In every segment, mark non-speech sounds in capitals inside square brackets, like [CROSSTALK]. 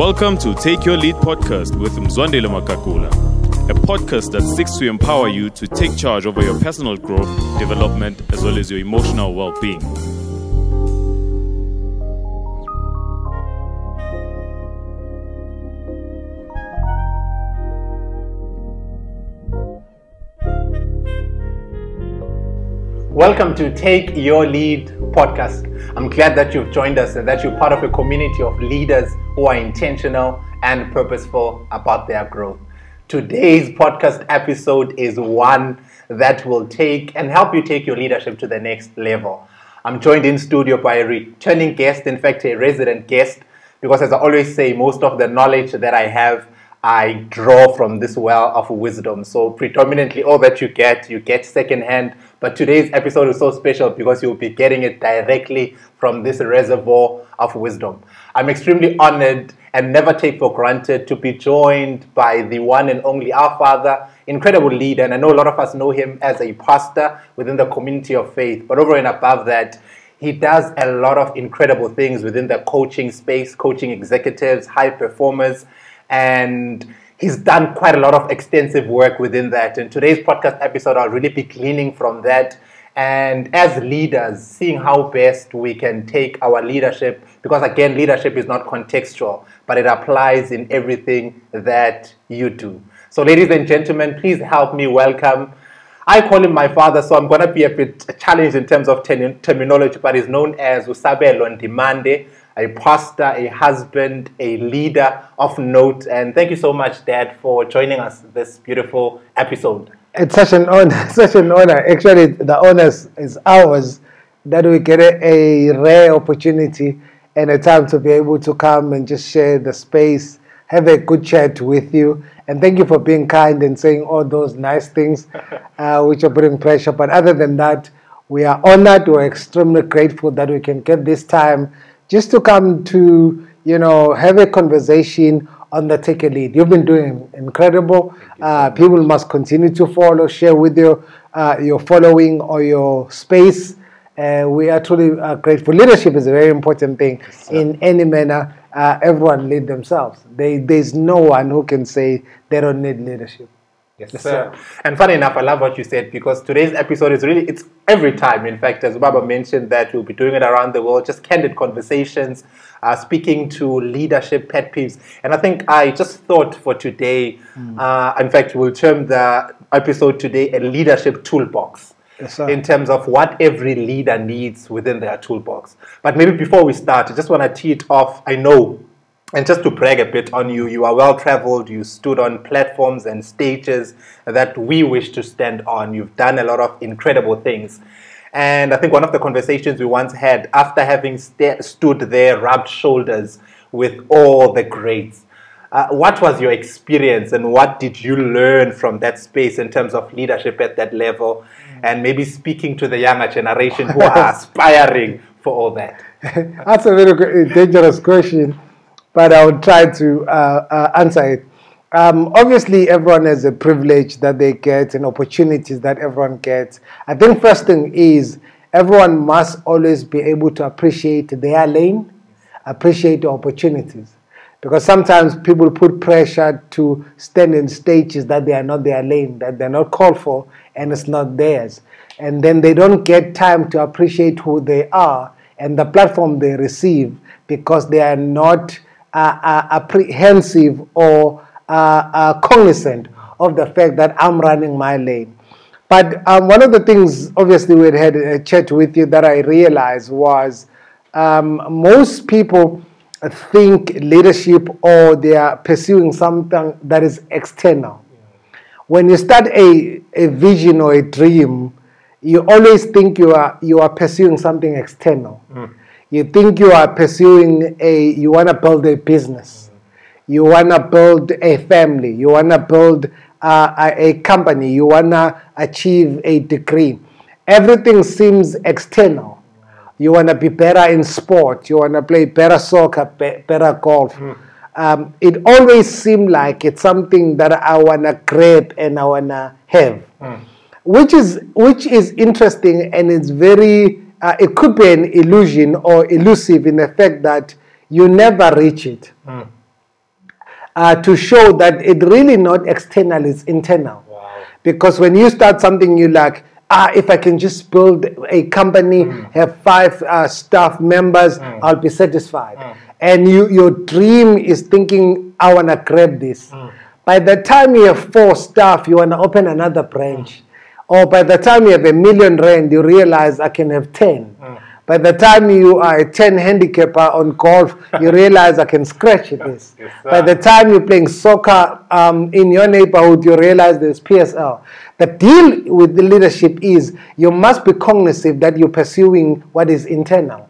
Welcome to Take Your Lead podcast with Mzwandile Makakula, a podcast that seeks to empower you to take charge over your personal growth, development, as well as your emotional well being. Welcome to Take Your Lead podcast. I'm glad that you've joined us and that you're part of a community of leaders who are intentional and purposeful about their growth. Today's podcast episode is one that will take and help you take your leadership to the next level. I'm joined in studio by a returning guest, in fact, a resident guest, because as I always say, most of the knowledge that I have I draw from this well of wisdom. So predominantly all that you get, you get secondhand. But today's episode is so special because you'll be getting it directly from this reservoir of wisdom. I'm extremely honored and never take for granted to be joined by the one and only our father, incredible leader. And I know a lot of us know him as a pastor within the community of faith. But over and above that, he does a lot of incredible things within the coaching space, coaching executives, high performers and he's done quite a lot of extensive work within that. And today's podcast episode, I'll really be gleaning from that. And as leaders, seeing how best we can take our leadership, because again, leadership is not contextual, but it applies in everything that you do. So, ladies and gentlemen, please help me welcome. I call him my father, so I'm going to be a bit challenged in terms of terminology, but he's known as Usabelo Ndimande a pastor, a husband, a leader of note. And thank you so much, Dad, for joining us this beautiful episode. It's such an honor, [LAUGHS] such an honor. Actually, the honor is ours that we get a, a rare opportunity and a time to be able to come and just share the space, have a good chat with you. And thank you for being kind and saying all those nice things, [LAUGHS] uh, which are putting pressure. But other than that, we are honored, we're extremely grateful that we can get this time just to come to, you know, have a conversation on the Take a Lead. You've been doing incredible. Uh, people must continue to follow, share with you uh, your following or your space. Uh, we are truly uh, grateful. Leadership is a very important thing in any manner. Uh, everyone lead themselves. They, there's no one who can say they don't need leadership. Yes, yes sir. And funny enough, I love what you said because today's episode is really, it's every time. In fact, as Baba mentioned, that we'll be doing it around the world, just candid conversations, uh, speaking to leadership pet peeves. And I think I just thought for today, mm. uh, in fact, we'll term the episode today a leadership toolbox. Yes, in terms of what every leader needs within their toolbox. But maybe before we start, I just want to tee it off. I know and just to brag a bit on you, you are well traveled, you stood on platforms and stages that we wish to stand on. You've done a lot of incredible things. And I think one of the conversations we once had after having st- stood there, rubbed shoulders with all the greats, uh, what was your experience and what did you learn from that space in terms of leadership at that level? And maybe speaking to the younger generation who are [LAUGHS] aspiring for all that. That's a very dangerous question but I will try to uh, uh, answer it. Um, obviously, everyone has a privilege that they get and opportunities that everyone gets. I think first thing is everyone must always be able to appreciate their lane, appreciate the opportunities. Because sometimes people put pressure to stand in stages that they are not their lane, that they're not called for, and it's not theirs. And then they don't get time to appreciate who they are and the platform they receive because they are not apprehensive or cognizant of the fact that I'm running my lane. But um, one of the things, obviously, we had a chat with you that I realized was um, most people think leadership or they are pursuing something that is external. When you start a, a vision or a dream, you always think you are, you are pursuing something external. Mm. You think you are pursuing a, you want to build a business. You want to build a family. You want to build uh, a, a company. You want to achieve a degree. Everything seems external. You want to be better in sport. You want to play better soccer, be, better golf. Mm. um, it always seemed like it's something that I wanna grab and I wanna have, which is which is interesting and it's very. Uh, it could be an illusion or elusive in the fact that you never reach it. Uh, to show that it really not external, it's internal. Because when you start something, you like, ah, if I can just build a company, have five uh, staff members, I'll be satisfied. And you, your dream is thinking, I wanna grab this. By the time you have four staff, you wanna open another branch. Or by the time you have a million rand, you realize I can have ten. By the time you are a 10 handicapper on golf, you [LAUGHS] realize I can scratch this. Yes, By the time you're playing soccer um, in your neighborhood, you realize there's PSL. The deal with the leadership is you must be cognizant that you're pursuing what is internal.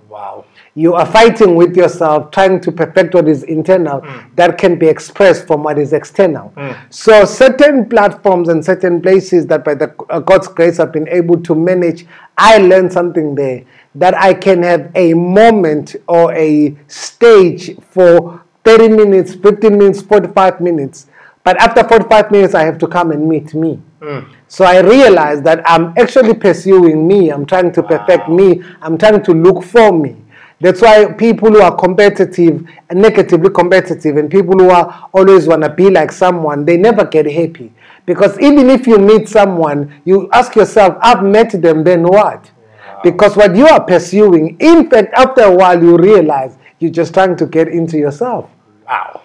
Wow. You are fighting with yourself, trying to perfect what is internal mm. that can be expressed from what is external. Mm. So, certain platforms and certain places that, by the uh, God's grace, I've been able to manage, I learned something there that I can have a moment or a stage for 30 minutes, 15 minutes, 45 minutes. But after 45 minutes, I have to come and meet me. Mm. So I realized that I'm actually pursuing me. I'm trying to perfect me. I'm trying to look for me. That's why people who are competitive, and negatively competitive, and people who are always want to be like someone, they never get happy. Because even if you meet someone, you ask yourself, I've met them, then what? Because what you are pursuing, in fact, after a while, you realize you're just trying to get into yourself. Wow.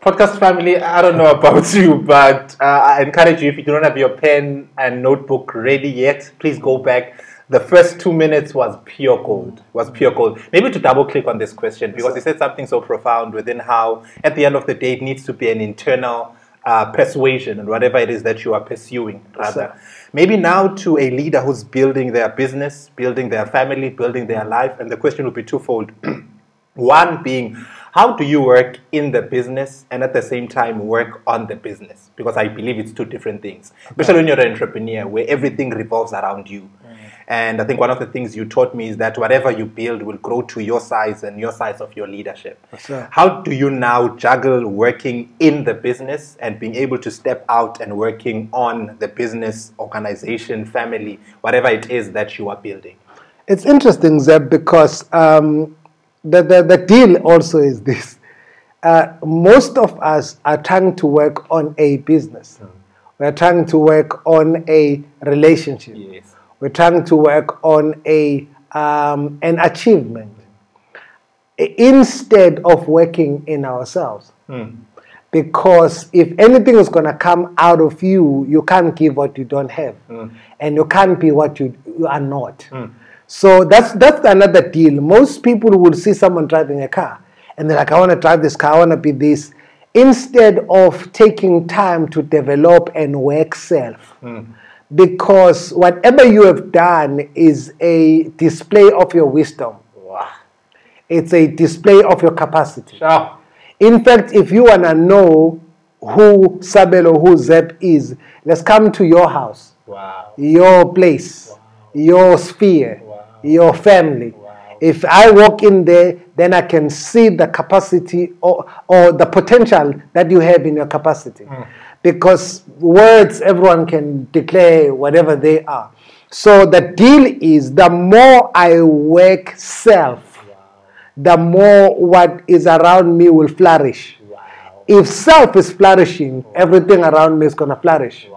Podcast family, I don't know about [LAUGHS] you, but uh, I encourage you if you do not have your pen and notebook ready yet, please go back. The first two minutes was pure gold. Was pure gold. Maybe to double click on this question because he said something so profound within how, at the end of the day, it needs to be an internal uh, persuasion and whatever it is that you are pursuing. Rather, maybe now to a leader who's building their business, building their family, building their life, and the question would be twofold. [CLEARS THROAT] One being, how do you work in the business and at the same time work on the business? Because I believe it's two different things, especially when you're an entrepreneur where everything revolves around you. And I think one of the things you taught me is that whatever you build will grow to your size and your size of your leadership. sir. How do you now juggle working in the business and being able to step out and working on the business, organization, family, whatever it is that you are building? It's interesting, Zeb, because um, the, the, the deal also is this. Uh, most of us are trying to work on a business. We're trying to work on a relationship. Yes. We're trying to work on a, um, an achievement instead of working in ourselves. Hmm. Because if anything is going to come out of you, you can't give what you don't have, hmm. and you can't be what you, you are not. Hmm. So that's that's another deal. Most people will see someone driving a car, and they're like, "I want to drive this car. I want to be this." Instead of taking time to develop and work self, because whatever you have done is a display of your wisdom. Wow. It's a display of your capacity. Sure. In fact, if you want to know who Sabel or who Zeb is, let's come to your house, Wow. your place, your sphere, your family. If I walk in there, then I can see the capacity or, or the potential that you have in your capacity. Hmm. Because words, everyone can declare whatever they are. So the deal is the more I work self, the more what is around me will flourish. If self is flourishing, everything around me is going to flourish.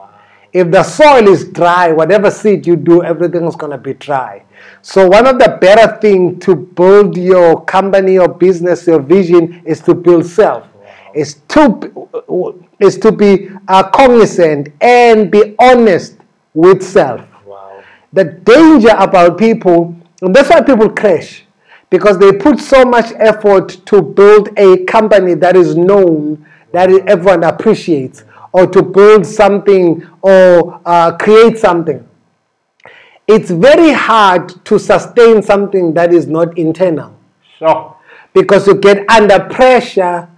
If the soil is dry, whatever seed you do, everything is going to be dry. So one of the better things to build your company, your business, your vision is to build self. Is to is to be uh, cognizant and be honest with self Wow. the danger about people, and that's why people crash, because they put so much effort to build a company that is known, that everyone appreciates, or to build something or uh, create something. It's very hard to sustain something that is not internal Sure. because you get under pressure.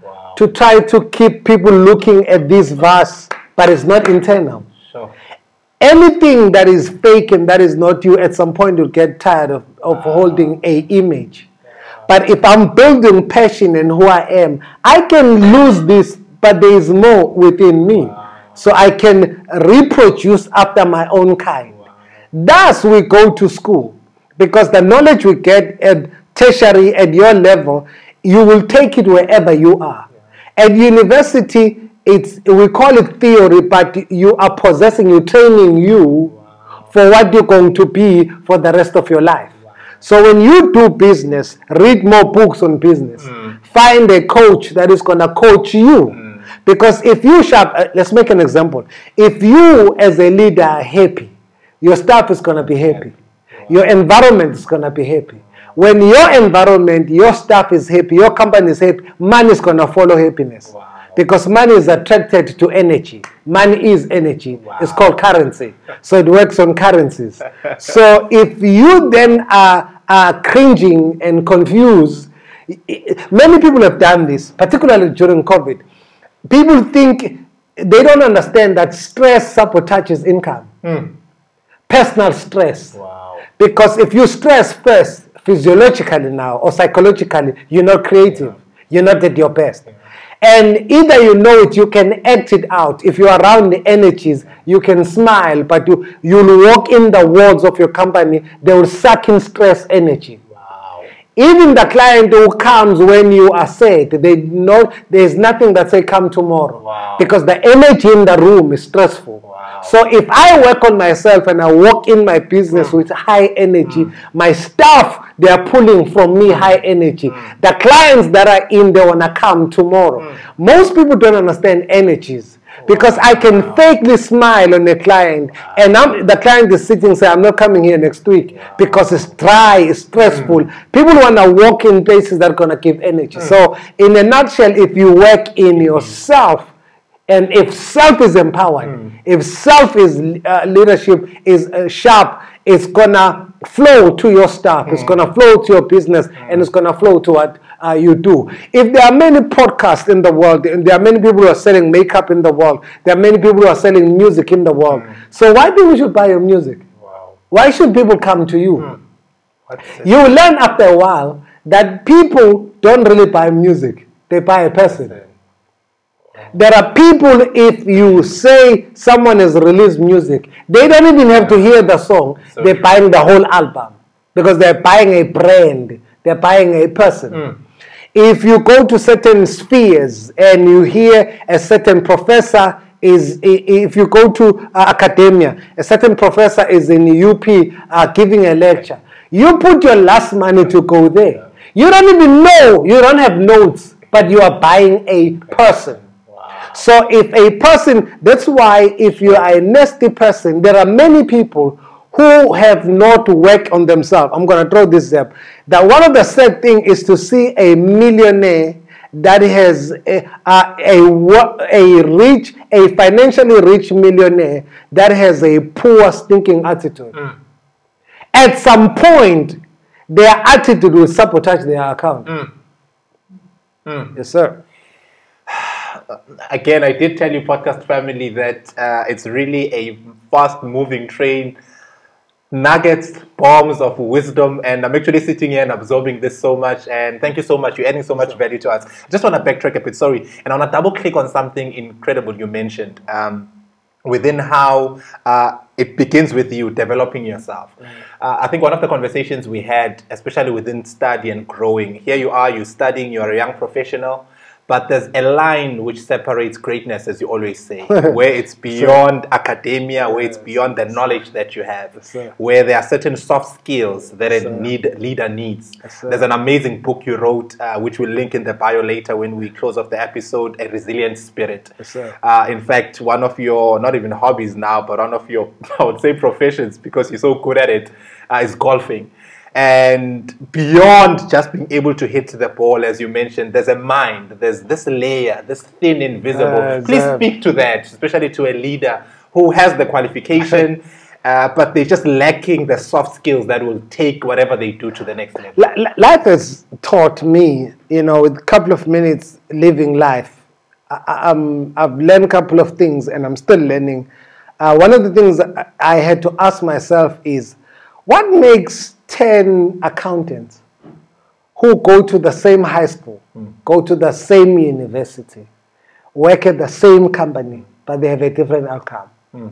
To try to keep people looking at this verse, but it's not internal Sure. anything that is fake and that is not you at some point you'll get tired of, of ah. holding a image But if I'm building passion in who I am, I can lose this, but there is more within me. So I can reproduce after my own kind. Thus, we go to school because the knowledge we get at tertiary, at your level, you will take it wherever you are. At university, it's we call it theory, but you are possessing, you training you for what you're going to be for the rest of your life. So when you do business, read more books on business. Find a coach that is going to coach you. Because if you sharp, uh, let's make an example. If you as a leader are happy, your staff is going to be happy. Your environment is going to be happy. When your environment, your staff is happy, your company is happy, money is going to follow happiness. Because money is attracted to energy. Money is energy. It's called currency. So it works on currencies. [LAUGHS] so if you then are, are cringing and confused, many people have done this, particularly during COVID. People think they don't understand that stress sabotages income. Hmm. Personal stress. Because if you stress first, physiologically now or psychologically, you're not creative. You're not at your best. And either you know it, you can act it out. If you're around the energies, you can smile, but you, you'll walk in the walls of your company, they will suck in stress energy. Even the client who comes when you are sad, they know there's nothing that say come tomorrow. Wow. Because the energy in the room is stressful. So if I work on myself and I work in my business with high energy, mm. my staff they are pulling from me mm. high energy. Mm. The clients that are in they wanna come tomorrow. Most people don't understand energies. Because I can fakely smile on a client, and I'm, the client is sitting say, "I'm not coming here next week because it's dry, it's stressful." People want to walk in places that are gonna give energy. So, in a nutshell, if you work in yourself, and if self is empowered, if self is uh, leadership is uh, sharp, it's gonna flow to your staff, it's gonna flow to your business, and it's gonna flow to what uh, you do. If there are many podcasts in the world, and there are many people who are selling makeup in the world, there are many people who are selling music in the world. So why people should buy your music? Why should people come to you? You will learn after a while that people don't really buy music; they buy a person. There are people, if you say someone has released music, they don't even have to hear the song, they're buying the whole album because they're buying a brand, they're buying a person. If you go to certain spheres and you hear a certain professor is, if you go to uh, academia, a certain professor is in UP uh, giving a lecture, you put your last money to go there. You don't even know, you don't have notes, but you are buying a person. So if a person, that's why if you are a nasty person, there are many people who have not worked on themselves. I'm going to throw this up. That one of the sad thing is to see a millionaire that has a, a, a, a rich, a financially rich millionaire that has a poor stinking attitude. Hmm. At some point, their attitude will sabotage their account. Hmm. Hmm. Yes, sir. Again, I did tell you, podcast family, that uh, it's really a fast moving train. Nuggets, bombs of wisdom, and I'm actually sitting here and absorbing this so much. And thank you so much. You're adding so much value to us. I just want to backtrack a bit, sorry, and I want to double click on something incredible you mentioned. Um, within how uh, it begins with you developing yourself. Uh, I think one of the conversations we had, especially within study and growing, here you are, you're studying, you're a young professional, but there's a line which separates greatness, as you always say, [LAUGHS] where it's beyond academia, where it's beyond the knowledge that you have, sir. where there are certain soft skills that a need, leader needs. There's an amazing book you wrote, uh, which we'll link in the bio later when we close off the episode, A Resilient Spirit. Uh, in fact, one of your, not even hobbies now, but one of your, [LAUGHS] I would say, professions, because you're so good at it, uh, is golfing. And beyond just being able to hit the ball, as you mentioned, there's a mind, there's this layer, this thin invisible. Uh, Please speak to that, especially to a leader who has the qualification, [LAUGHS] uh, but they're just lacking the soft skills that will take whatever they do to the next level. Li- li- life has taught me, you know, with a couple of minutes living life, I, I'm, I've learned a couple of things and I'm still learning. Uh, one of the things I had to ask myself is what makes 10 accountants who go to the same high school, hmm. go to the same university, work at the same company, but they have a different outcome. Hmm.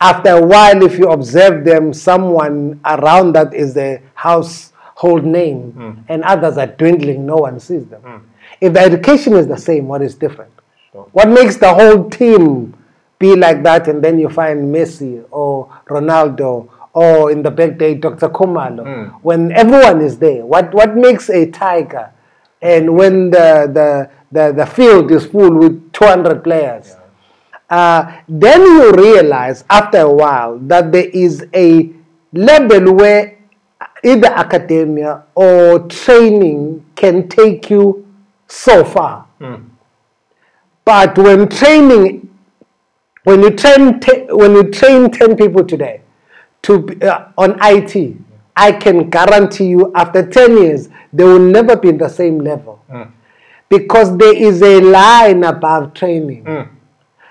After a while, if you observe them, someone around that is a household name, hmm. and others are dwindling, no one sees them. If the education is the same, what is different? What makes the whole team be like that, and then you find Messi or Ronaldo or in the back day Dr. Khumalo, when everyone is there, what, what makes a tiger? And when the, the, the, the field is full with 200 players, uh, then you realize after a while that there is a level where either academia or training can take you so far. But when training, when you train, te- when you train 10 people today to be, uh, on IT, I can guarantee you after 10 years, they will never be in the same level. Hmm. Because there is a line above training. Hmm.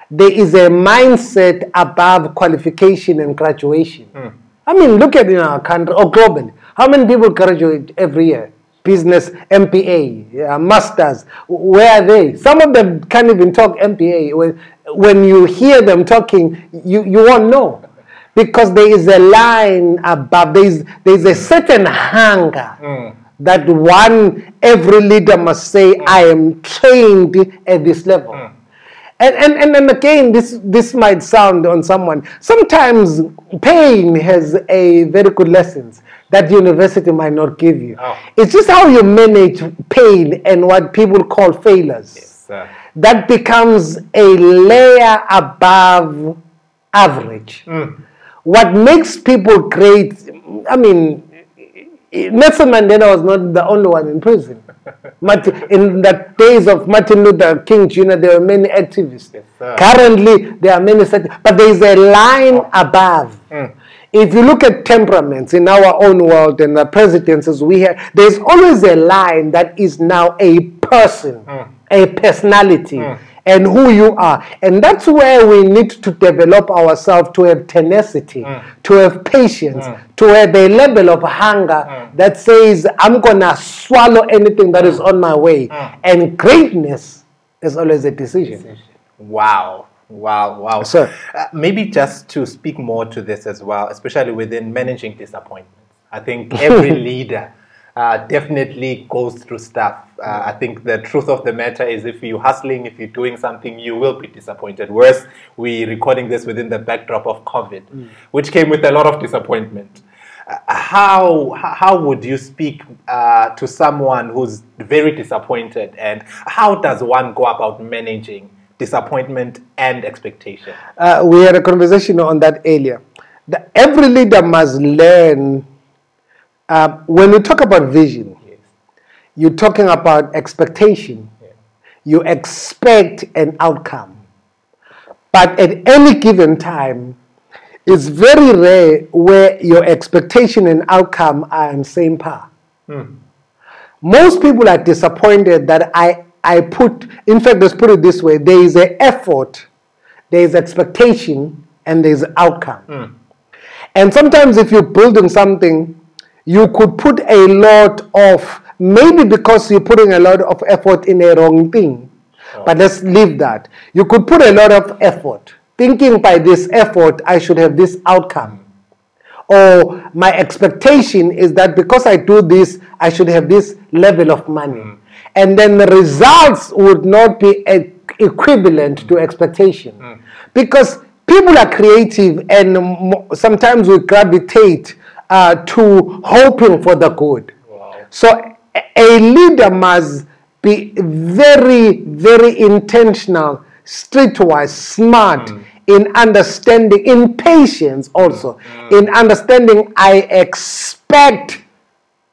There is a mindset above qualification and graduation. Hmm. I mean, look at in our country or globally. How many people graduate every year? Business, MPA, yeah, masters. Where are they? Some of them can't even talk MPA. When, when you hear them talking, you, you won't know. Because there is a line above, there is, there is a certain hunger mm. that one, every leader must say, mm. I am trained at this level. Mm. And, and, and, and again, this, this might sound on someone. Sometimes pain has a very good lessons that university might not give you. Oh. It's just how you manage pain and what people call failures. sir. That becomes a layer above average. What makes people great, I mean, Nelson Mandela was not the only one in prison. [LAUGHS] Martin, in the days of Martin Luther King Jr., there were many activists. sir. Currently, there are many, such- but there is a line oh. above. Mm. If you look at temperaments in our own world and the presidencies we have, there's always a line that is now a person, mm. a personality, mm. And who you are. And that's where we need to develop ourselves to have tenacity, mm. to have patience, mm. to have a level of hunger mm. that says, I'm going to swallow anything that is on my way. And greatness is always a decision. Wow. Wow, wow. So, Uh, maybe just to speak more to this as well, especially within managing disappointments. I think every [LAUGHS] leader uh, definitely goes through stuff. Uh, I think the truth of the matter is if you're hustling, if you're doing something, you will be disappointed. Worse, we're recording this within the backdrop of COVID, which came with a lot of disappointment. Uh, how how would you speak uh, to someone who's very disappointed, and how does one go about managing disappointment and expectation? uh, we had a conversation on that earlier. The, every leader must learn. Uh, when you talk about vision, Yes. you're talking about expectation. You expect an outcome. But at any given time, it's very rare where your expectation and outcome are in same par. Most people are disappointed that I, I put, in fact, let's put it this way there is an effort, there is expectation, and there is outcome. And sometimes, if you're building something, you could put a lot of, maybe because you're putting a lot of effort in a wrong thing. Oh. But let's leave that. You could put a lot of effort, thinking by this effort, I should have this outcome. Or my expectation is that because I do this, I should have this level of money. Mm. And then the results would not be equivalent to expectation. Mm. Because people are creative and sometimes we gravitate uh, to hoping for the good. So a- a leader must be very, very intentional, streetwise, smart in understanding, in patience also, in understanding I expect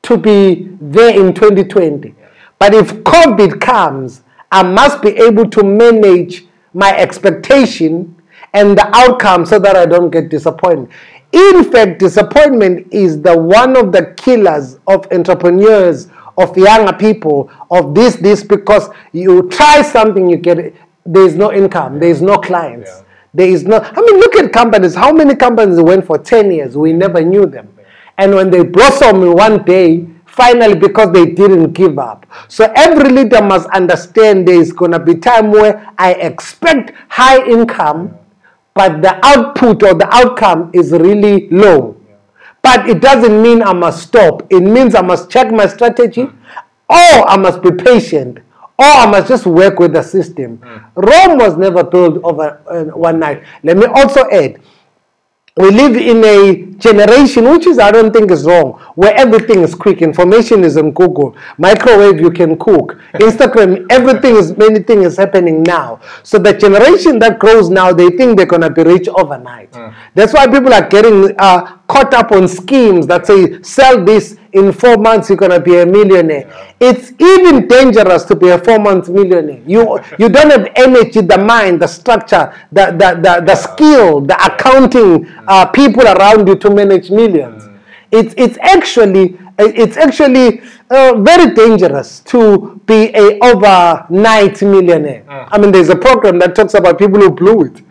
to be there in 2020. But if COVID comes, I must be able to manage my expectation and the outcome so that I don't get disappointed. In fact, disappointment is the one of the killers of entrepreneurs, of younger people, of this, this, because you try something, you get it. There is no income, there is no clients. Yeah. There is no, I mean, look at companies. How many companies went for 10 years? We never knew them. And when they blossom in one day, finally because they didn't give up. So every leader must understand there is going to be time where I expect high income, but the output or the outcome is really low. But it doesn't mean I must stop. It means I must check my strategy or I must be patient or I must just work with the system. Rome was never built over uh, one night. Let me also add we live in a generation which is i don't think is wrong where everything is quick. Information is on google. Microwave you can cook. [LAUGHS] Instagram everything is many things is happening now. So the generation that grows now they think they're going to be rich overnight. That's why people are getting uh, caught up on schemes that say sell this in four months you're going to be a millionaire. It's even dangerous to be a four month millionaire. You you don't have energy the mind the structure the the the, the skill the accounting uh, people around you to manage millions. It's it's actually it's actually uh, very dangerous to be a overnight millionaire. I mean there's a program that talks about people who blew it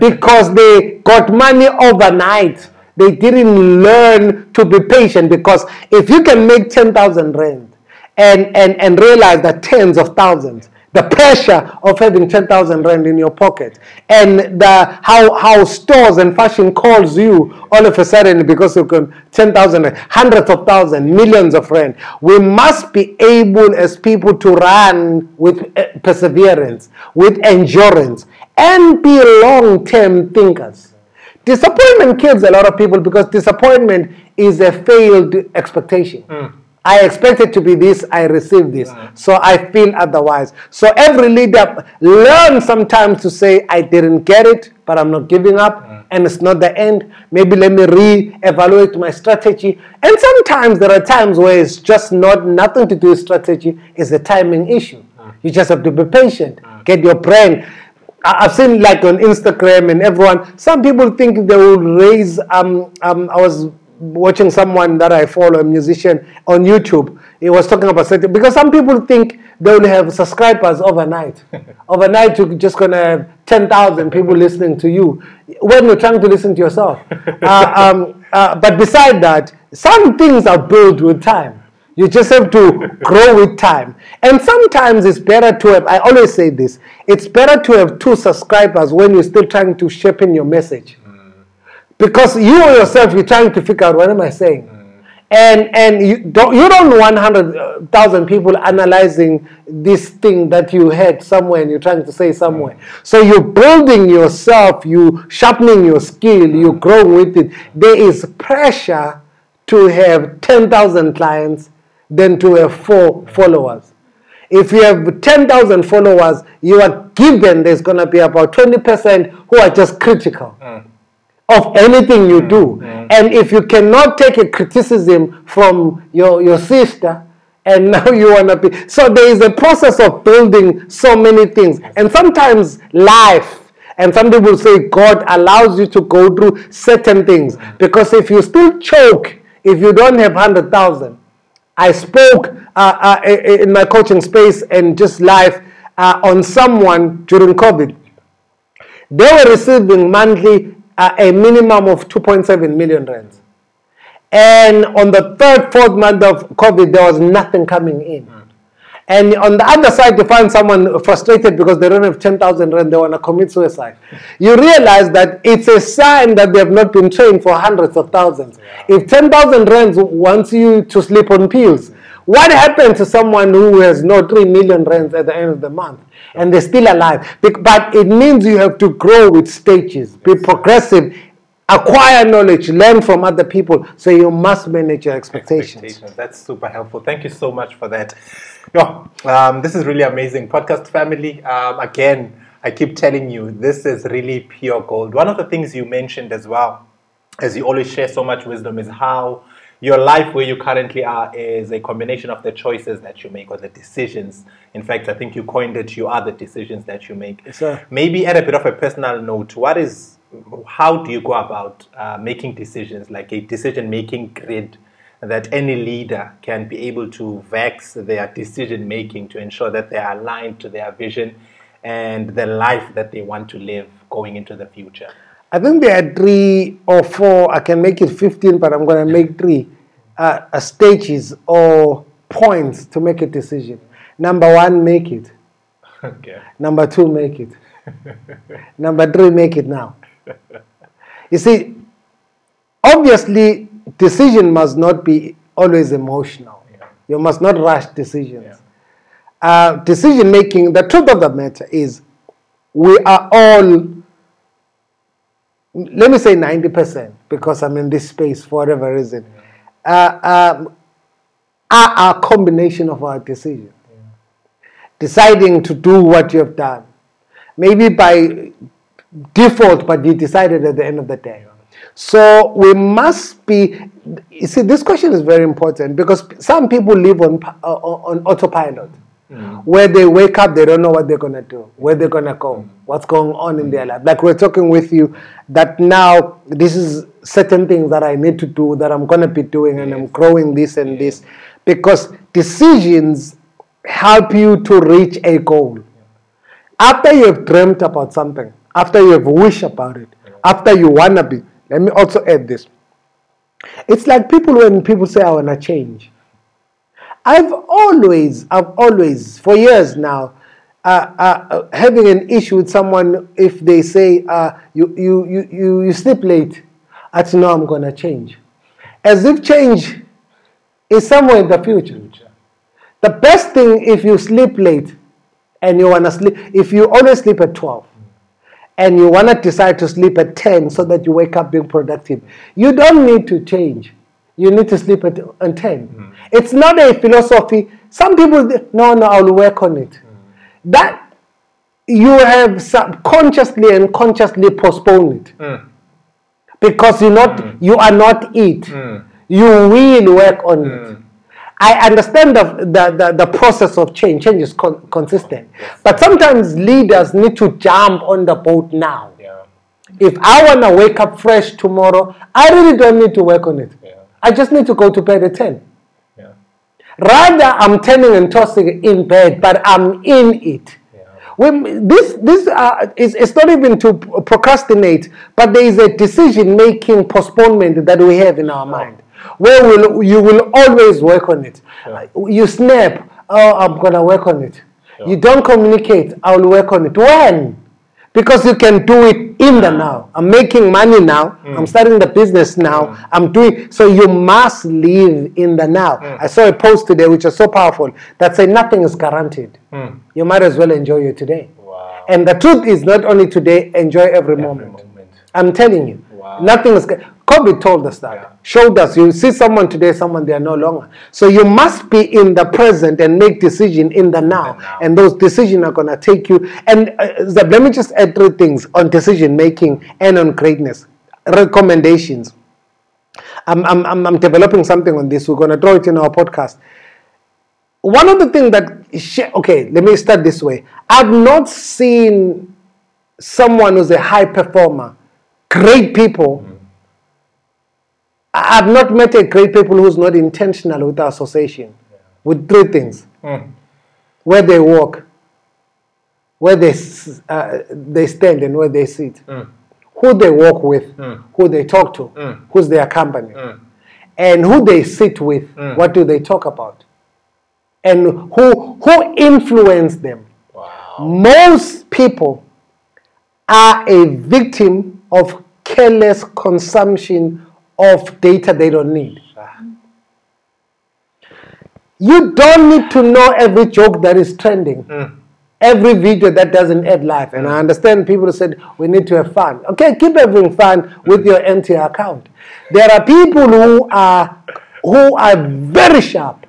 because they got money overnight they didn't learn to be patient because if you can make 10,000 rand and, and, and realize that tens of thousands, the pressure of having 10,000 rand in your pocket and the, how, how stores and fashion calls you all of a sudden because you can 10,000, hundreds of thousands, millions of rand. We must be able as people to run with uh, perseverance, with endurance, and be long-term thinkers. Disappointment kills a lot of people because disappointment is a failed expectation. Hmm. I expected to be this, I received this. Hmm. So I feel otherwise. So every leader learn sometimes to say, I didn't get it, but I'm not giving up, hmm. and it's not the end. Maybe let me re-evaluate my strategy. And sometimes there are times where it's just not nothing to do with strategy, it's a timing issue. You just have to be patient. Get your brain. I've seen like on Instagram and everyone. Some people think they will raise. Um, um, I was watching someone that I follow, a musician on YouTube. He was talking about certain because some people think they will have subscribers overnight. [LAUGHS] overnight, you're just gonna have ten thousand people listening to you when you're trying to listen to yourself. [LAUGHS] Uh, um, uh, but beside that, some things are built with time. You just have to grow with time. And sometimes it's better to have, I always say this, it's better to have two subscribers when you're still trying to shape in your message. Because you yourself, you're trying to figure out what am I saying? And, and you don't, you don't want 100,000 people analyzing this thing that you had somewhere and you're trying to say somewhere. So you're building yourself, you sharpening your skill, you growing with it. There is pressure to have 10,000 clients than to have four followers. If you have 10,000 followers, you are given there's going to be about 20% who are just critical mm. of anything you mm, do. Mm. And if you cannot take a criticism from your, your sister, and [LAUGHS] now you want to be. So there is a process of building so many things. And sometimes life, and some people say God allows you to go through certain things. Because if you still choke, if you don't have 100,000, I spoke uh, uh, in my coaching space and just live uh, on someone during COVID. They were receiving monthly uh, a minimum of 2.7 million rands. And on the third, fourth month of COVID, there was nothing coming in. And on the other side, you find someone frustrated because they don't have 10,000 rand, they want to commit suicide. You realize that it's a sign that they have not been trained for hundreds of thousands. If 10,000 rands wants you to sleep on pills, what happened to someone who has no 3 million rands at the end of the month and they're still alive? But it means you have to grow with stages, be progressive, acquire knowledge, learn from other people. So you must manage your expectations. expectations. That's super helpful. Thank you so much for that. Yeah, um, this is really amazing. Podcast family, um, again, I keep telling you, this is really pure gold. One of the things you mentioned as well, as you always share so much wisdom, is how your life where you currently are is a combination of the choices that you make or the decisions. In fact, I think you coined it, you are the decisions that you make. Yes, sir. Maybe at a bit of a personal note, what is, how do you go about uh, making decisions, like a decision making grid that any leader can be able to vex their decision making to ensure that they are aligned to their vision and the life that they want to live going into the future? I think there are three or four. I can make it 15, but I'm going to make three. uh, uh, stages or points to make a decision. Number one, make it. Okay. Number two, make it. [LAUGHS] Number three, make it now. You see, obviously, decision must not be always emotional. Yeah. You must not rush decisions. Yeah. Uh, decision making, the truth of the matter is, we are all, let me say 90%, because I'm in this space for whatever reason, uh, um, are a combination of our decisions deciding to do what you have done. Maybe by default, but you decided at the end of the day. So we must be. You see, this question is very important because some people live on uh, on autopilot, where they wake up, they don't know what they're gonna do, where they're gonna go, what's going on in their life. Like we're talking with you, that now this is certain things that I need to do, that I'm gonna be doing, and I'm growing this and this, because decisions help you to reach a goal. After you have dreamt about something, after you have wished about it, after you wanna be, let me also add this. It's like people when people say I wanna change. I've always, I've always, for years now, uh, uh, uh, having an issue with someone if they say uh, you, you, you, you, you sleep late, I say no, I'm gonna change, as if change is somewhere in the future. The best thing if you sleep late and you wanna sleep, if you always sleep at twelve and you wanna decide to sleep at ten so that you wake up being productive, you don't need to change. You need to sleep at, at 10. Hmm. It's not a philosophy. Some people, no, no, I'll work on it. Hmm. That you have subconsciously and consciously postponed it hmm. because you not you are not it. You will work on it. I understand the, the, the, the process of change. Change is con- consistent, but sometimes leaders need to jump on the boat now. Yeah. If I want to wake up fresh tomorrow, I really don't need to work on it. Yeah. I just need to go to bed at 10. Yeah. Rather, I'm turning and tossing in bed, but I'm in it. When this this uh, is it's not even to procrastinate, but there is a decision making postponement that we have in our mind, where will you will always work on it. You snap, oh, I'm gonna work on it. You don't communicate, I will work on it. When? Because you can do it in the now. I'm making money now. Mm. I'm starting the business now. Mm. I'm doing so. You must live in the now. Mm. I saw a post today which is so powerful that said nothing is guaranteed. You might as well enjoy your today. Wow. And the truth is, not only today, enjoy every, moment. moment. I'm telling you, Wow. nothing is. COVID told us that. Yeah. Showed us. You see someone today, someone they are no longer. So you must be in the present and make decision in the now. now. And those decisions are gonna take you. And uh, let me just add three things on decision making and on greatness. Recommendations. I'm, I'm, I'm, I'm developing something on this. We're gonna draw it in our podcast one of the things that okay let me start this way i've not seen someone who's a high performer great people I- i've not met a great people who's not intentional with association with three things. Mm. Where they walk where they uh, they stand and where they sit. Mm. Who they walk with mm. who they talk to who's their company. And who they sit with what do they talk about? And who who influence them. Wow. Most people are a victim of careless consumption of data they don't need. You don't need to know every joke that is trending. Hmm. Every video that doesn't add life. And I understand people said we need to have fun. Okay, keep having fun with hmm. your empty account. There are people who are who are very sharp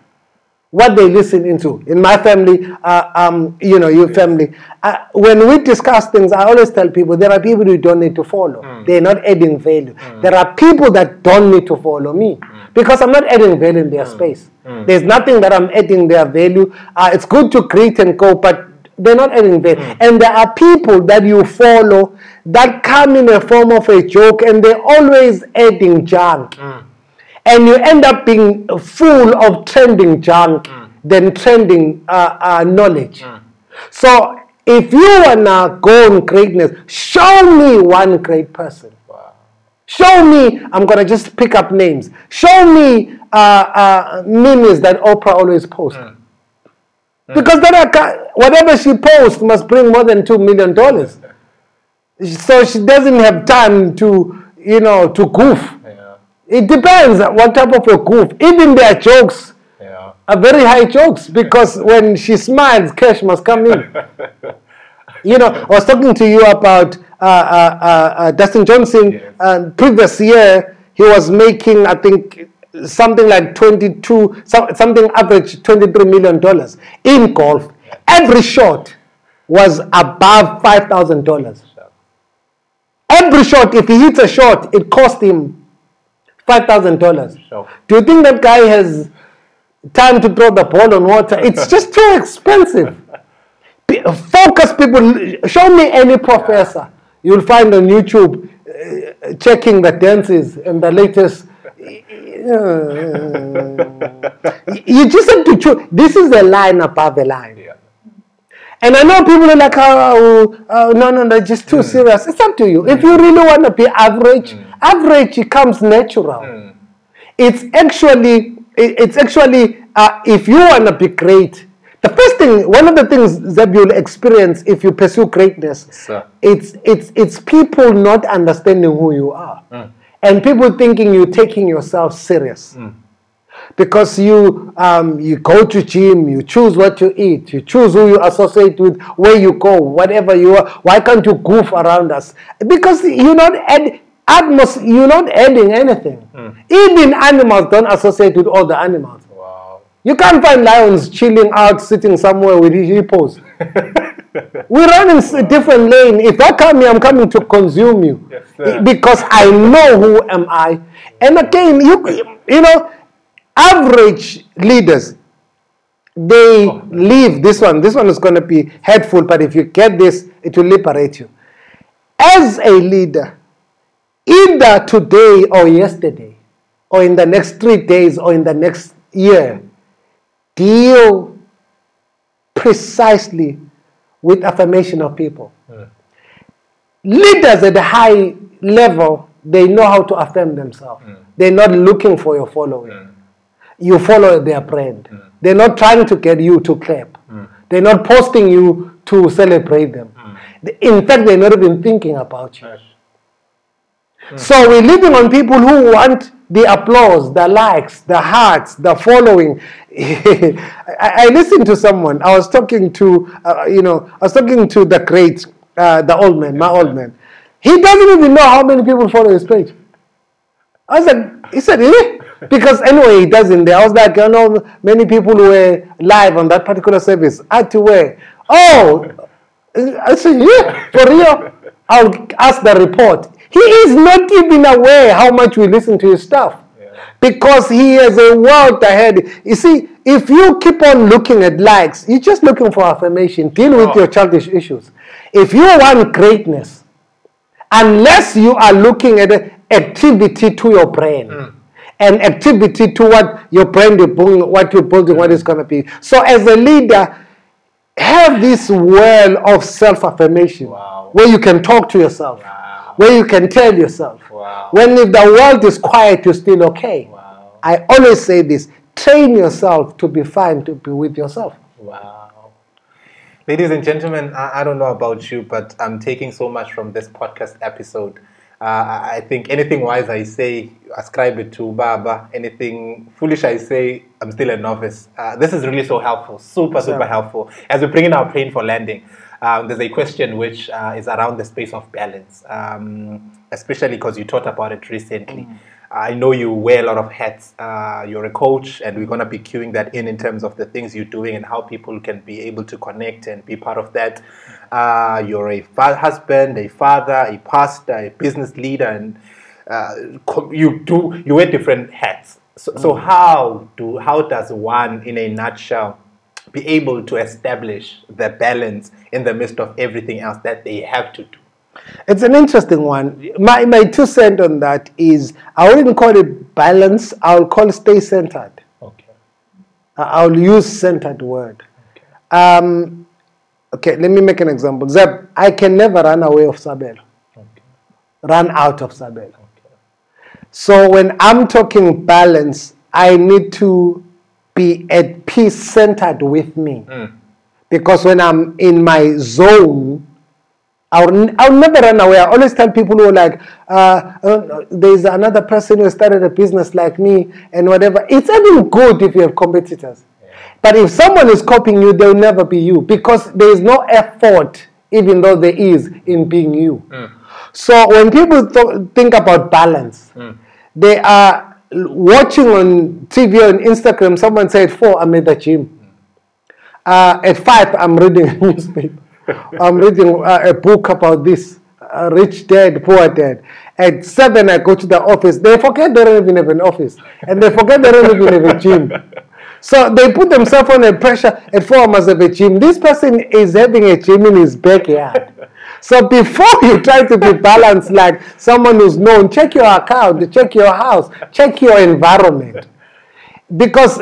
what they listen into. In my family, uh, um, you know, your family, uh, when we discuss things, I always tell people there are people who don't need to follow. They're not adding value. There are people that don't need to follow me because I'm not adding value in their space. There's nothing that I'm adding their value. Uh, it's good to greet and go, but they're not adding value. And there are people that you follow that come in a form of a joke and they're always adding junk and you end up being full of trending junk than trending uh, uh, knowledge. So if you wanna go on greatness, show me one great person. Wow. Show me, I'm gonna just pick up names. Show me uh, uh, memes that Oprah always posts. Because that account, whatever she posts must bring more than two million dollars. [LAUGHS] So she doesn't have time to, you know, to goof. Yeah. It depends what type of a goof. Even their jokes Yeah. are very high jokes because when she smiles, cash must come in. [LAUGHS] You know, I was talking to you about uh, uh, uh, uh, Dustin Johnson. Yes. Uh, previous year, he was making, I think, something like 22, some, something average 23 million dollars in golf. Every shot was above five thousand dollars. Every shot, if he hits a shot, it cost him five thousand dollars. Sure. Do you think that guy has time to throw the ball on water? It's [LAUGHS] just too expensive. Focus people. Show me any professor you'll find on YouTube uh, checking the dances and the latest. [LAUGHS] you just have to choose. This is a line above a line. Yeah. And I know people are like, oh, oh, oh no, no, no, just too mm. serious. It's up to you. If you really want to be average, mm. average comes natural. Mm. It's actually, it's actually, uh, if you want to be great, the first thing, one of the things that you'll experience if you pursue greatness, Sir. it's it's it's people not understanding who you are, and people thinking you're taking yourself serious because you um, you go to gym, you choose what you eat, you choose who you associate with, where you go, whatever you are. Why can't you goof around us? Because you're not add, atmos, you're not adding anything. Even animals don't associate with all the animals. Wow. You can't find lions chilling out, sitting somewhere with hippos. [LAUGHS] we run in a different lane. If I come here, I'm coming to consume you Yes, because I know who am I. And again, you you know, average leaders they oh, leave this one. This one is going to be hurtful, but if you get this, it will liberate you. As a leader, either today or yesterday, or in the next three days, or in the next year, deal precisely with affirmation of people. Leaders at a high level, they know how to affirm themselves. They're not looking for your following. You follow their brand. They're not trying to get you to clap. They're not posting you to celebrate them. In fact, they're not even thinking about you. So we're living on people who want the applause, the likes, the hearts, the following. [LAUGHS] I, I listened to someone. I was talking to, uh, you know, I was talking to the great, uh, the old man, my old man. He doesn't even know how many people follow his page. I said, he said, eh? Because anyway, he doesn't. I was like, you know, many people were live on that particular service. I had to wear. Oh, I said, yeah, for real. I'll ask the report. He is not even aware how much we listen to his stuff. Because he has a world ahead. You see, if you keep on looking at likes, you're just looking for affirmation. Deal with Oh. your childish issues. If you want greatness, unless you are looking at activity to your brain mm. And activity to what your brain is building, what you're building, what it's going to be. So, as a leader, have this well of self affirmation Wow. where you can talk to yourself, Wow. where you can tell yourself. Wow. When if the world is quiet, you're still okay. Wow. I always say this train yourself to be fine to be with yourself. Wow. Ladies and gentlemen, I, I don't know about you, but I'm taking so much from this podcast episode. Uh, I think anything wise I say, ascribe it to Baba. Anything foolish I say, I'm still a novice. Uh, this is really so helpful, super, super Yeah. helpful. As we bring in our plane for landing, um, there's a question which uh, is around the space of balance, um, especially because you taught about it recently. I know you wear a lot of hats. Uh, you're a coach, and we're going to be queuing that in in terms of the things you're doing and how people can be able to connect and be part of that. Uh, you're a fa- husband, a father, a pastor, a business leader, and uh, you do you wear different hats. So, so how do how does one, in a nutshell, be able to establish the balance in the midst of everything else that they have to do? It's an interesting one. My, my two cents on that is I wouldn't call it balance, I'll call it stay centered. Okay. I'll use centered word. Um, okay, let me make an example. Zeb, I can never run away of Sabelo, Okay. run out of Sabelo. Okay. So when I'm talking balance, I need to be at peace centered with me. Because when I'm in my zone, I'll, I'll never run away. I always tell people who are like, uh, uh, there's another person who started a business like me and whatever. It's even good if you have competitors. But if someone is copying you, they'll never be you because there is no effort, even though there is, in being you. So when people th- think about balance, they are watching on TV or on Instagram. Someone said, "Four, I'm at the gym." Uh, at five, I'm reading [LAUGHS] a newspaper. I'm reading uh, a book about this. Uh, rich dad, poor dad. At seven, I go to the office. They forget they don't even have an office, and they forget they don't even have a gym. So they put themselves under pressure. At four, I must have a gym. This person is having a gym in his backyard. So before you try to be balanced like someone who's known, check your account, check your house, check your environment. Because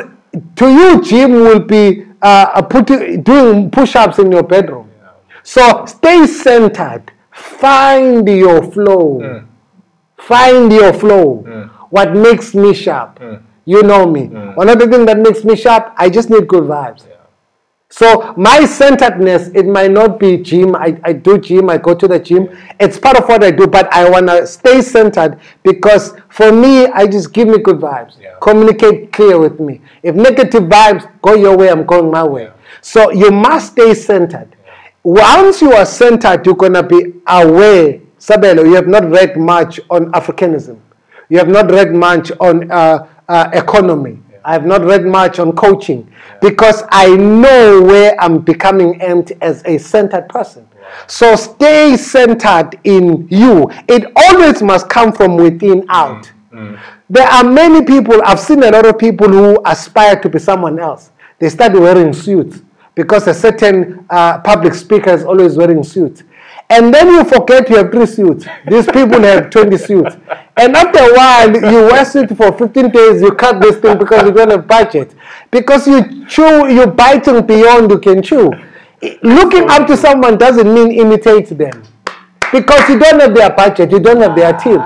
to you, gym will be uh, putting, doing push-ups in your bedroom. So stay centered. Find your flow. Mm. Find your flow. Mm. What makes me sharp? Mm. You know me. One of the things that makes me sharp, I just need good vibes. So my centeredness, it might not be gym. I, I do gym, I go to the gym. It's part of what I do, but I wanna stay centered because for me, I just give me good vibes. Yeah. Communicate clear with me. If negative vibes go your way, I'm going my way. So you must stay centered. Once you are centered, you're gonna be aware. Sabelo, you have not read much on Africanism. You have not read much on uh, uh, economy. I have not read much on coaching because I know where I'm becoming empty as a centered person. So stay centered in you. It always must come from within out. There are many people, I've seen a lot of people who aspire to be someone else. They start wearing suits because a certain uh, public speaker is always wearing suits. And then you forget you have three suits. These people have 20 suits. And after a while, you wear suit for 15 days, you cut this thing because you don't have budget. Because you chew, you're biting beyond you can chew. Looking up to someone doesn't mean imitate them. Because you don't have their budget, you don't have their team.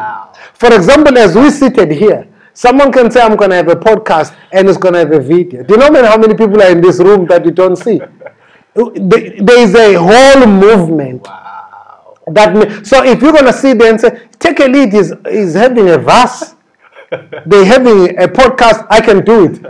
For example, as we seated here, someone can say, I'm going to have a podcast and it's going to have a video. Do you know how many people are in this room that you don't see? There is a whole movement. That may, so if you're gonna see them and say, take a lead is is having a verse. [LAUGHS] They're having a podcast, I can do it.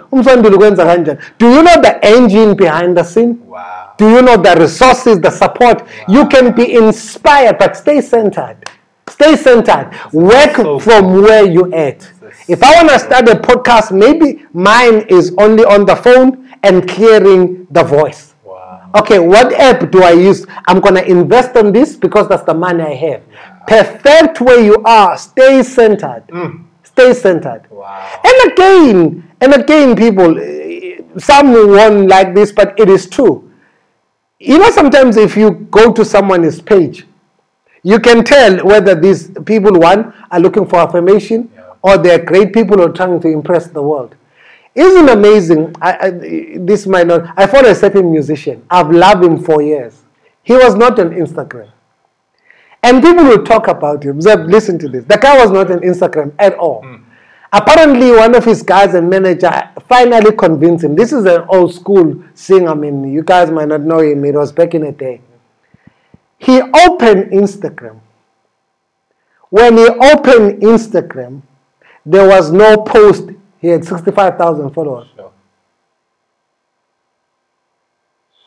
Do you know the engine behind the scene? Wow. Do you know the resources, the support? You can be inspired, but stay centered. Stay centered. Work so from where you at. If I want to start a podcast, maybe mine is only on the phone and clearing the voice. Wow. Okay, what app do I use? I'm gonna invest on this because that's the money I have. Perfect where you are. Stay centered. Mm. Stay centered. Wow. And again, and again, people, some won't like this, but it is true. You know, sometimes if you go to someone's page, you can tell whether these people, one, are looking for affirmation or they're great people who are trying to impress the world. Isn't it amazing? I, I, this might not. I follow a certain musician. I've loved him for years. He was not on Instagram. And people will talk about him. Zeb, listen to this. The guy was not on Instagram at all. Hmm. Apparently, one of his guys and manager finally convinced him. This is an old school singer. I mean, you guys might not know him. It was back in the day. He opened Instagram. When he opened Instagram, there was no post. He had 65,000 followers. Sure.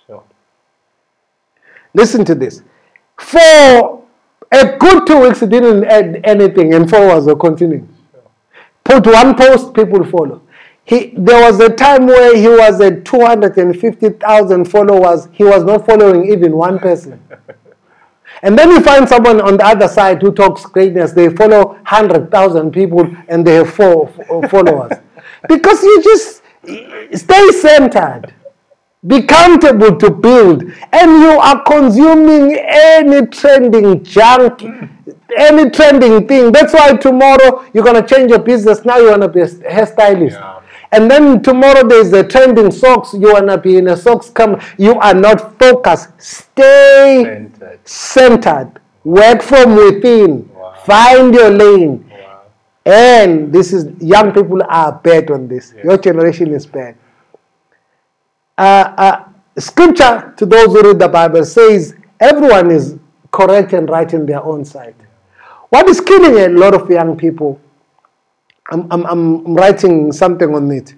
Sure. Listen to this. For a good two weeks, he didn't add anything, and followers were continuing. Put one post, people follow. He, there was a time where he was at 250,000 followers. He was not following even one person. And then you find someone on the other side who talks greatness. They follow 100,000 people and they have four followers. [LAUGHS] because you just stay centered. Be comfortable to build. And you are consuming any trending junk, any trending thing. That's why tomorrow you're going to change your business. Now you want to be a hairstylist. Yeah. And then tomorrow there's a trending socks. You want to be in a socks come. You are not focused. Stay Centered. centered. Work from within. Wow. Find your lane. Wow. And this is young people are bad on this. Your generation is bad. Uh, uh, scripture to those who read the Bible says everyone is correct and right in their own sight. What is killing a lot of young people, I'm, I'm, I'm writing something on it,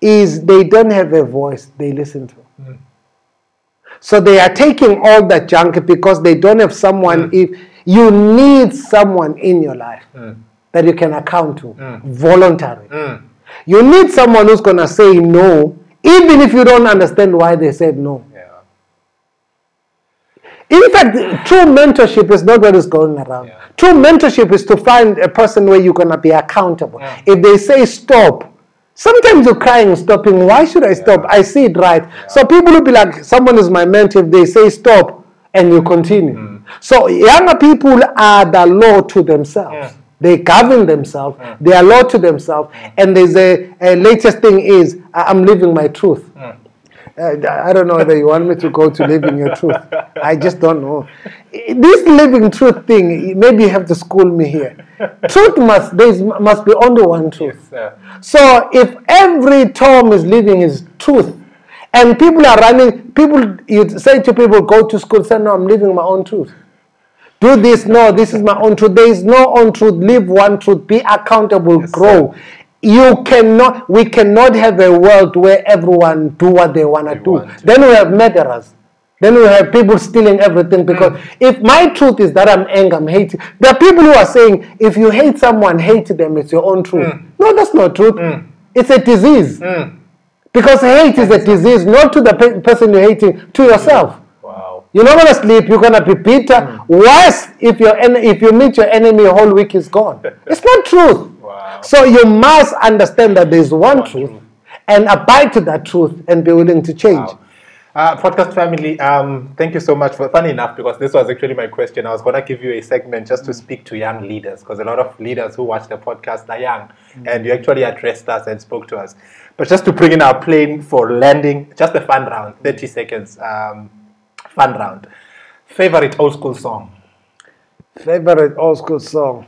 is they don't have a voice they listen to. Hmm. So they are taking all that junk because they don't have someone. Hmm. If you need someone in your life hmm. that you can account to, voluntary. You need someone who's gonna say no, even if you don't understand why they said no. Yeah. In fact, true mentorship is not what is going around. Yeah. True mentorship is to find a person where you're gonna be accountable. Yeah. If they say stop, sometimes you're crying, stopping. Why should I stop? I see it right. So people will be like, someone is my mentor. If they say stop, and you continue. Mm. So younger people are the law to themselves. Yeah. They govern themselves. They are law to themselves. And there's a, a latest thing is I'm living my truth. Uh, I don't know whether you want me to go to living your truth. I just don't know. This living truth thing, maybe you have to school me here. Truth must there is, must be only one truth. Yes, So if every Tom is living his truth, and people are running, people you say to people, go to school, say no, I'm living my own truth. Do this, no, this is my own truth. There is no own truth. Live one truth. Be accountable. Yes, grow. You cannot. We cannot have a world where everyone do what they wanna They do. want to. Then we have murderers. Then we have people stealing everything because Mm. if my truth is that I'm angry, I'm hating. There are people who are saying if you hate someone, hate them. It's your own truth. Mm. No, that's not truth. It's a disease. Because hate is a disease, not to the pe- person you're hating, to yourself. wow. You're not gonna sleep. You're gonna be bitter. Worse, if your en- if you meet your enemy, your whole week is gone. [LAUGHS] It's not truth. Wow. So you must understand that there's one, One truth, truth. and abide to that truth and be willing to change. Wow. Uh, podcast family, um, thank you so much for funny enough because this was actually my question. I was gonna give you a segment just to speak to young leaders because a lot of leaders who watch the podcast are young, and you actually addressed us and spoke to us. But just to bring in our plane for landing, just a fun round, thirty seconds, um, fun round. Favorite old school song? Favorite old school song?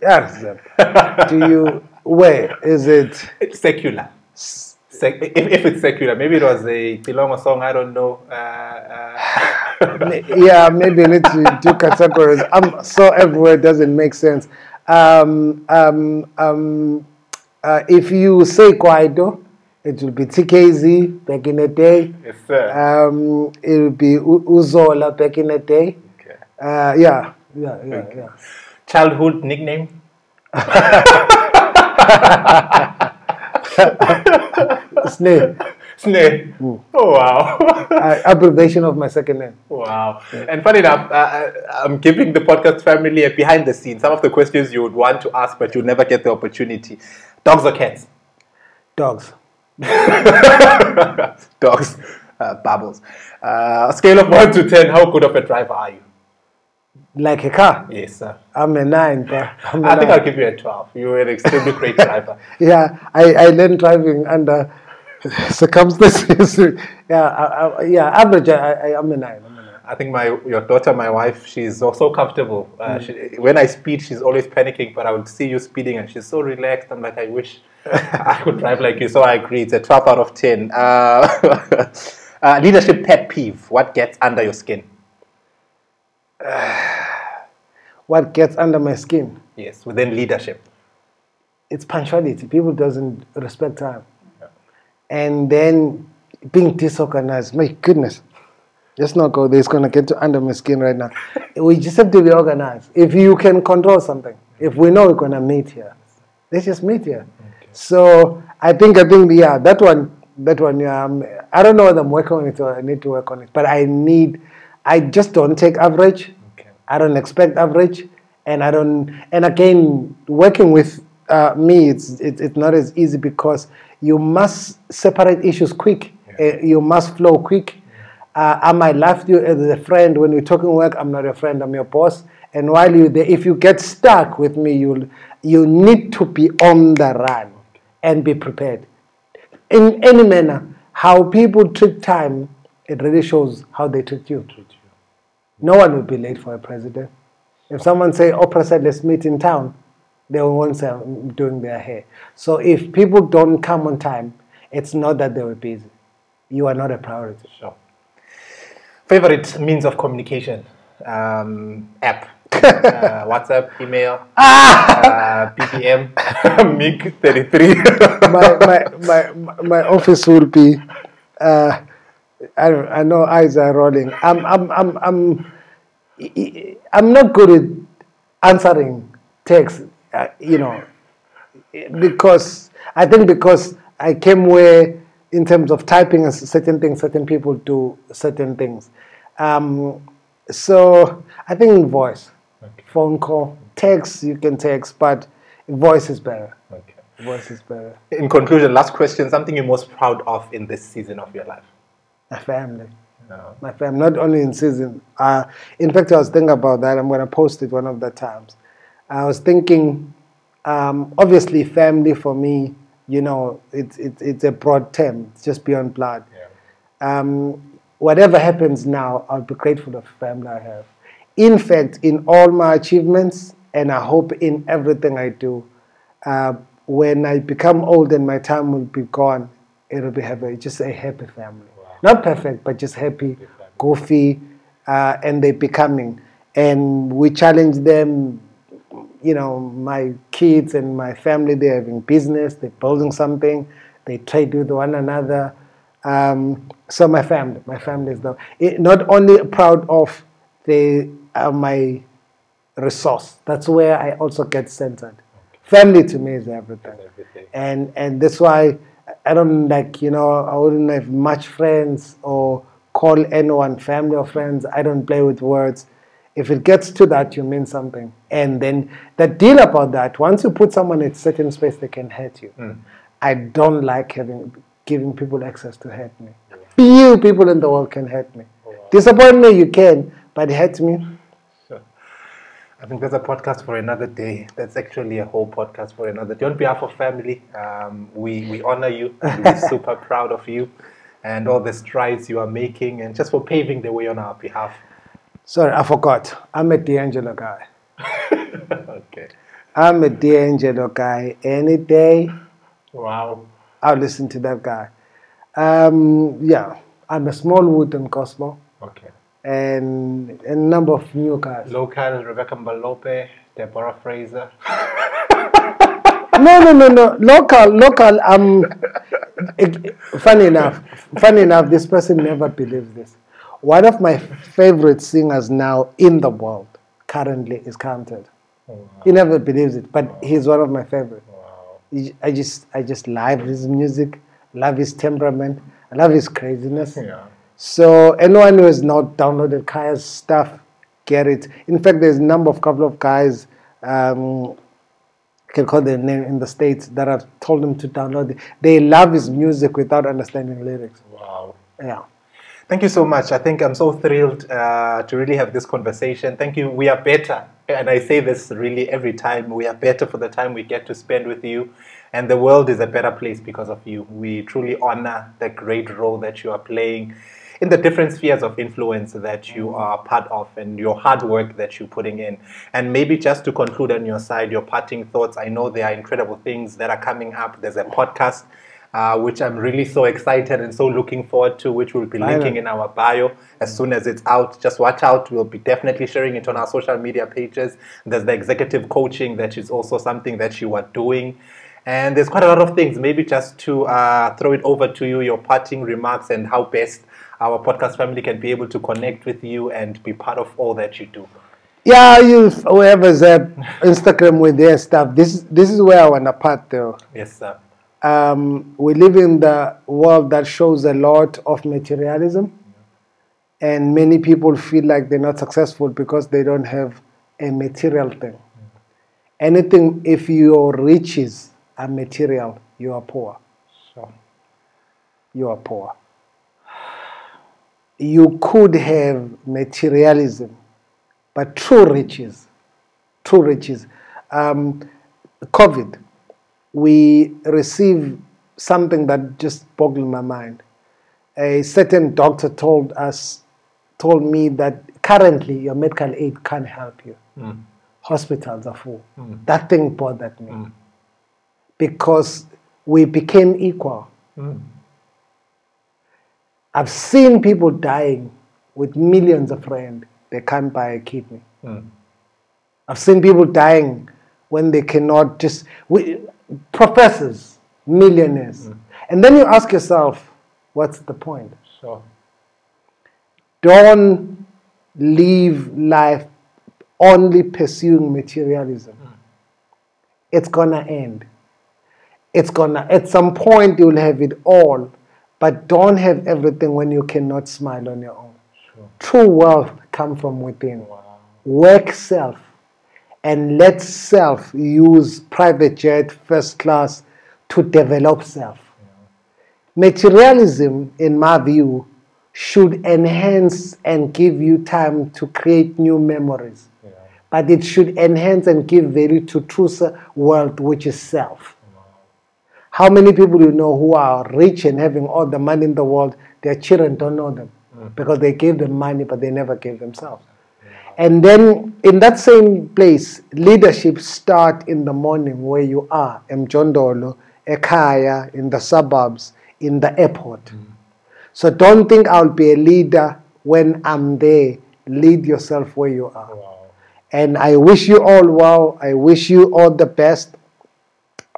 Yes. [LAUGHS] Do you? Where is it? It's secular. Sec- if, if it's secular, maybe it was a Tilongo song. I don't know. Uh, uh, [LAUGHS] yeah, maybe I need to do categories. I'm so everywhere it doesn't make sense. Um, um, um, uh, if you say Kwaito, it will be TKZee back in the day. yes, sir. Um, it will be U- Uzola back in the day. Okay. Uh, yeah, yeah, yeah, yeah. Childhood nickname? Snake, Snake. Oh wow, [LAUGHS] uh, abbreviation of my second name. wow. And funny enough, uh, uh, I'm giving the podcast family a behind the scenes. Some of the questions you would want to ask, but you'll never get the opportunity. Dogs or cats? Dogs. [LAUGHS] Dogs. Uh, bubbles. Uh, scale of one to ten, how good of a driver are you? Like a car. Yes, sir. I'm a nine, but I'm a I think nine. I'll give you a twelve. You're an extremely great [LAUGHS] driver. Yeah, I, I learned driving under [LAUGHS] circumstances. [LAUGHS] yeah, I, I, yeah, average. I, I, I'm a nine. I'm a nine. I think my your daughter, my wife, she's also comfortable. Uh, she, when I speed, she's always panicking, but I would see you speeding, and she's so relaxed. I'm like, I wish I could drive like you. So I agree. It's a 12 out of 10. Uh, uh, leadership pet peeve. What gets under your skin? [SIGHS] What gets under my skin? Yes, within leadership. It's punctuality. People doesn't respect time, and then being disorganized. My goodness, let's not go there. It's gonna get to under my skin right now. [LAUGHS] we just have to be organized. If you can control something, if we know we're gonna meet here, let's just meet here. So I think I think yeah, that one that one yeah. Um, I don't know whether I'm working on it or I need to work on it, but I need. I just don't take average. I don't expect average, and I don't. And again, working with uh, me, it's it, it's not as easy because you must separate issues quick. Uh, you must flow quick. Uh, I might laugh you as a friend when we're talking work. I'm not your friend. I'm your boss. And while you're there, if you get stuck with me, you you need to be on the run and be prepared. In any manner, how people treat time, it really shows how they treat you. No one will be late for a president. If someone say, "Oh, said, let's meet in town," They ones that are doing their hair. So if people don't come on time, it's not that they were busy. You are not a priority. Sure. Favorite means of communication? Um, app. [LAUGHS] uh, WhatsApp, email, uh, BBM, [LAUGHS] MIG 33. my, my, my, my office will be, uh, I, I know eyes are rolling. I'm, I'm, I'm, I'm, I'm not good at answering texts, uh, you know, because I think because I came where, in terms of typing and certain things, certain people do certain things. Um, so I think voice, Okay. phone call, text you can text, but voice is better. okay. Voice is better. In conclusion, last question something you're most proud of in this season of your life? My family. No. my family, not only in season. Uh, in fact, I was thinking about that. I'm going to post it one of the times. I was thinking, um, obviously, family for me, you know, it's it's it's a broad term. It's just beyond blood. Yeah. Um, whatever happens now, I'll be grateful of the family I have. In fact, in all my achievements, and I hope in everything I do, uh, when I become old and my time will be gone, it'll be happy. Just a happy family. Not perfect, but just happy, goofy, uh, and they're becoming. And we challenge them. You know, my kids and my family, they're having business, they're building something, they trade with one another. Um, so my family, my family is the, it, not only proud of they are my resource. That's where I also get centered. Family to me is everything, Everything. and and that's why I don't like you know I wouldn't have much friends or call anyone family or friends. I don't play with words. If it gets to that, you mean something, and then the deal about that. Once you put someone in a certain space, they can hurt you. Mm. I don't like having giving people access to hurt me. Few people in the world can hurt me. Oh, Disappoint me, you can, but hurt me. I think that's a podcast for another day. That's actually a whole podcast for another day. On behalf of family, um, we, we honor you. and We're [LAUGHS] super proud of you and all the strides you are making and just for paving the way on our behalf. Sorry, I forgot. I'm a D'Angelo guy. [LAUGHS] okay. I'm a D'Angelo guy. Any day, Wow. I'll listen to that guy. Um, yeah, I'm a Smallwood and Cosmo, Okay. And a number of new guys. Local, Rebecca Malope, Deborah Fraser. No, no, no, no. Local, local. Um, it- funny enough, funny enough, this person never believes this. One of my favorite singers now in the world currently is counted. He never believes it, but he's one of my favorite. He- I just, I just love his music, love his temperament, I love his craziness. Yeah. So anyone who has not downloaded Kaya's stuff, get it. In fact, there's a number of couple of guys, um, I can call their name in the states that I've told them to download it. They love his music without understanding lyrics. Wow. Yeah. Thank you so much. I think I'm so thrilled uh, to really have this conversation. Thank you. We are better. And I say this really every time. We are better for the time we get to spend with you. And the world is a better place because of you. We truly honor the great role that you are playing in the different spheres of influence that you are part of and your hard work that you're putting in. And maybe just to conclude on your side, your parting thoughts. I know there are incredible things that are coming up. There's a podcast. Uh, which I'm really so excited and so looking forward to, which we'll be linking in our bio as soon as it's out. Just watch out. We'll be definitely sharing it on our social media pages. There's the executive coaching, that is also something that you are doing. And there's quite a lot of things. Maybe just to uh, throw it over to you, your parting remarks and how best our podcast family can be able to connect with you and be part of all that you do. Yeah, you whoever's at Instagram with their stuff. This this is where I want to part though. Yes, sir. um, we live in the world that shows a lot of materialism, and many people feel like they're not successful because they don't have a material thing. Anything, if your riches are material, you are poor. Sure. You are poor. You could have materialism, but true riches, true riches. Um, COVID, we receive something that just boggled my mind. A certain doctor told us, told me that currently your medical aid can't help you. Mm. hospitals are full. Mm. That thing bothered me mm. because we became equal. I've seen people dying with millions of rand, they can't buy a kidney. Hmm. I've seen people dying when they cannot just, we, professors, millionaires. Hmm. And then you ask yourself, what's the point? Sure. Don't live life only pursuing materialism. Hmm. It's gonna end. It's gonna, at some point, you'll have it all, but don't have everything when you cannot smile on your own. True wealth come from within. Work self and let self use private jet first class to develop self. Materialism, in my view, should enhance and give you time to create new memories. But it should enhance and give value to true world, which is self. How many people you know who are rich and having all the money in the world, their children don't know them mm. because they gave them money, but they never gave themselves. And then in that same place, leadership start in the morning where you are, Mjondolo, Ekaya, in the suburbs, in the airport. Mm. So don't think I'll be a leader when I'm there. Lead yourself where you are. And I wish you all well. I wish you all the best.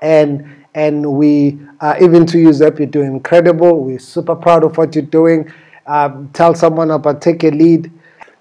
And and we uh, even to you, Zep, you're doing incredible. We're super proud of what you're doing. Um, tell someone about take a lead.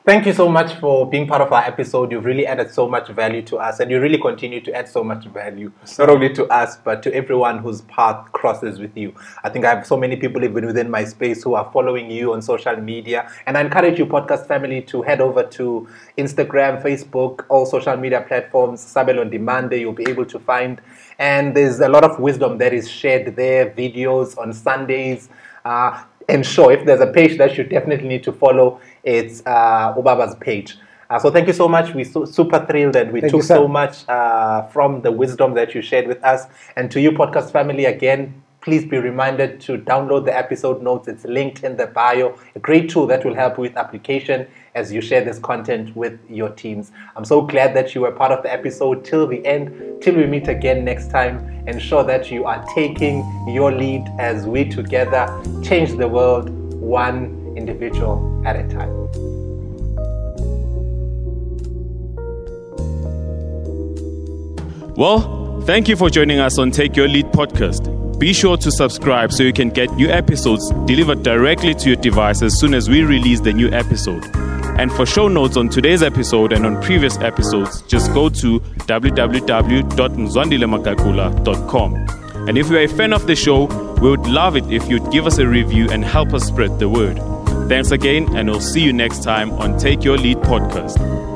Thank you so much for being part of our episode. You've really added so much value to us, and you really continue to add so much value, not only to us, but to everyone whose path crosses with you. I think I have so many people even within my space who are following you on social media. And I encourage you, podcast family, to head over to Instagram, Facebook, all social media platforms, Sabel on Demand. You'll be able to find. And there's a lot of wisdom that is shared there, videos on Sundays. Uh, and sure, if there's a page that you definitely need to follow, it's uh, Obaba's page. Uh, so thank you so much. We're so, super thrilled and we Thank took you, so much uh, from the wisdom that you shared with us. And to you, podcast family, again, please be reminded to download the episode notes. It's linked in the bio. A great tool that will help with application as you share this content with your teams. I'm so glad that you were part of the episode till the end, till we meet again next time. Ensure that you are taking your lead as we together change the world one individual at a time. Well, thank you for joining us on Take Your Lead podcast. Be sure to subscribe so you can get new episodes delivered directly to your device as soon as we release the new episode. And for show notes on today's episode and on previous episodes, just go to www.mzwandilemakakula.com. And if you're a fan of the show, we would love it if you'd give us a review and help us spread the word. Thanks again, and we'll see you next time on Take Your Lead podcast.